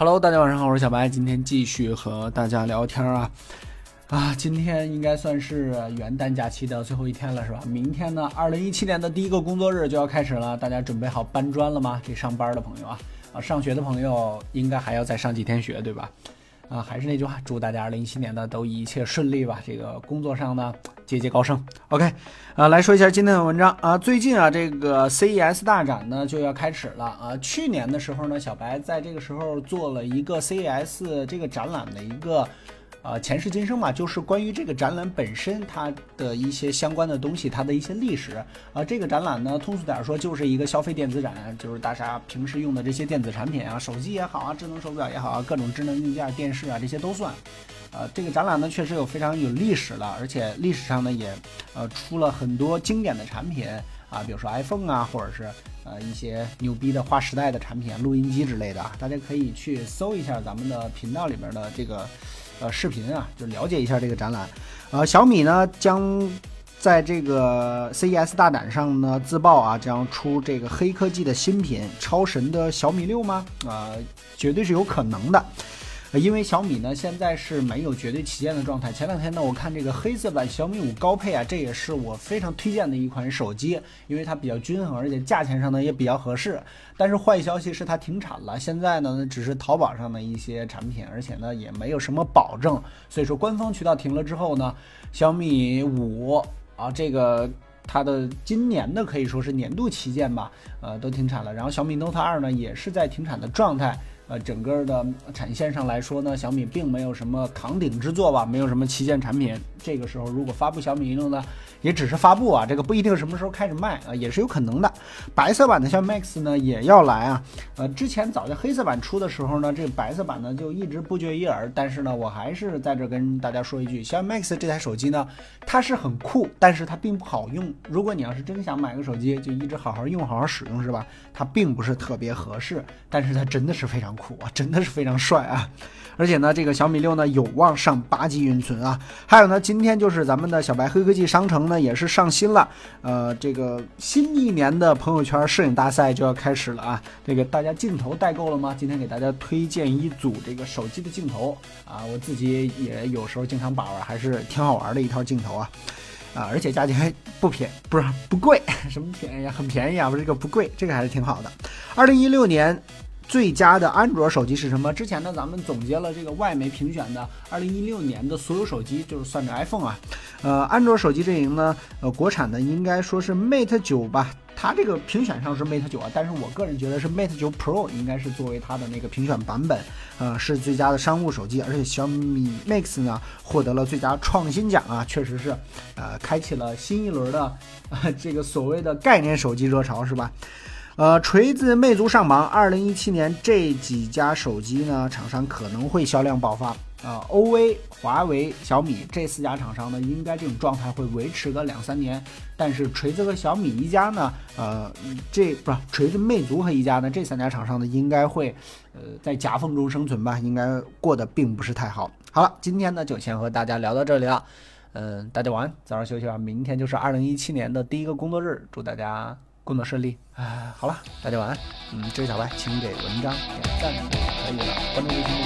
Hello，大家晚上好，我是小白，今天继续和大家聊天啊啊！今天应该算是元旦假期的最后一天了，是吧？明天呢，二零一七年的第一个工作日就要开始了，大家准备好搬砖了吗？这上班的朋友啊，啊，上学的朋友应该还要再上几天学，对吧？啊，还是那句话，祝大家二零一七年的都一切顺利吧。这个工作上呢，节节高升。OK，啊，来说一下今天的文章啊。最近啊，这个 CES 大展呢就要开始了啊。去年的时候呢，小白在这个时候做了一个 CES 这个展览的一个。呃，前世今生嘛，就是关于这个展览本身它的一些相关的东西，它的一些历史。啊，这个展览呢，通俗点说，就是一个消费电子展，就是大家平时用的这些电子产品啊，手机也好啊，智能手表也好啊，各种智能硬件、电视啊，这些都算。呃，这个展览呢，确实有非常有历史了，而且历史上呢，也呃出了很多经典的产品啊，比如说 iPhone 啊，或者是呃一些牛逼的划时代的产品，录音机之类的，大家可以去搜一下咱们的频道里面的这个。呃，视频啊，就了解一下这个展览。呃，小米呢将在这个 CES 大展上呢自曝啊，将出这个黑科技的新品——超神的小米六吗？啊，绝对是有可能的。因为小米呢现在是没有绝对旗舰的状态。前两天呢，我看这个黑色版小米五高配啊，这也是我非常推荐的一款手机，因为它比较均衡，而且价钱上呢也比较合适。但是坏消息是它停产了，现在呢只是淘宝上的一些产品，而且呢也没有什么保证。所以说官方渠道停了之后呢，小米五啊这个它的今年的可以说是年度旗舰吧，呃都停产了。然后小米 Note 二呢也是在停产的状态。呃，整个的产线上来说呢，小米并没有什么扛鼎之作吧，没有什么旗舰产品。这个时候如果发布小米六呢，也只是发布啊，这个不一定什么时候开始卖啊，也是有可能的。白色版的小米 Max 呢也要来啊，呃，之前早在黑色版出的时候呢，这个白色版呢就一直不绝于耳。但是呢，我还是在这跟大家说一句，小米 Max 这台手机呢，它是很酷，但是它并不好用。如果你要是真想买个手机，就一直好好用、好好使用，是吧？它并不是特别合适，但是它真的是非常。酷啊，真的是非常帅啊！而且呢，这个小米六呢有望上八 G 运存啊。还有呢，今天就是咱们的小白黑科技商城呢也是上新了，呃，这个新一年的朋友圈摄影大赛就要开始了啊。这个大家镜头带够了吗？今天给大家推荐一组这个手机的镜头啊，我自己也有时候经常把玩，还是挺好玩的一套镜头啊啊，而且价钱还不便不是不贵，什么便宜啊？很便宜啊，不是这个不贵，这个还是挺好的。二零一六年。最佳的安卓手机是什么？之前呢，咱们总结了这个外媒评选的二零一六年的所有手机，就是算着 iPhone 啊，呃，安卓手机阵营呢，呃，国产的应该说是 Mate 九吧，它这个评选上是 Mate 九啊，但是我个人觉得是 Mate 九 Pro 应该是作为它的那个评选版本，呃，是最佳的商务手机，而且小米 Mix 呢获得了最佳创新奖啊，确实是，呃，开启了新一轮的呃这个所谓的概念手机热潮，是吧？呃，锤子、魅族上榜。二零一七年这几家手机呢，厂商可能会销量爆发。啊，OV、华为、小米这四家厂商呢，应该这种状态会维持个两三年。但是锤子和小米一家呢，呃，这不是锤子、魅族和一家呢，这三家厂商呢，应该会呃在夹缝中生存吧，应该过得并不是太好。好了，今天呢就先和大家聊到这里了。嗯，大家晚安，早点休息吧。明天就是二零一七年的第一个工作日，祝大家。工作顺利啊！好了，大家晚安。嗯，这位小白，请给文章点赞就可以了。关注微信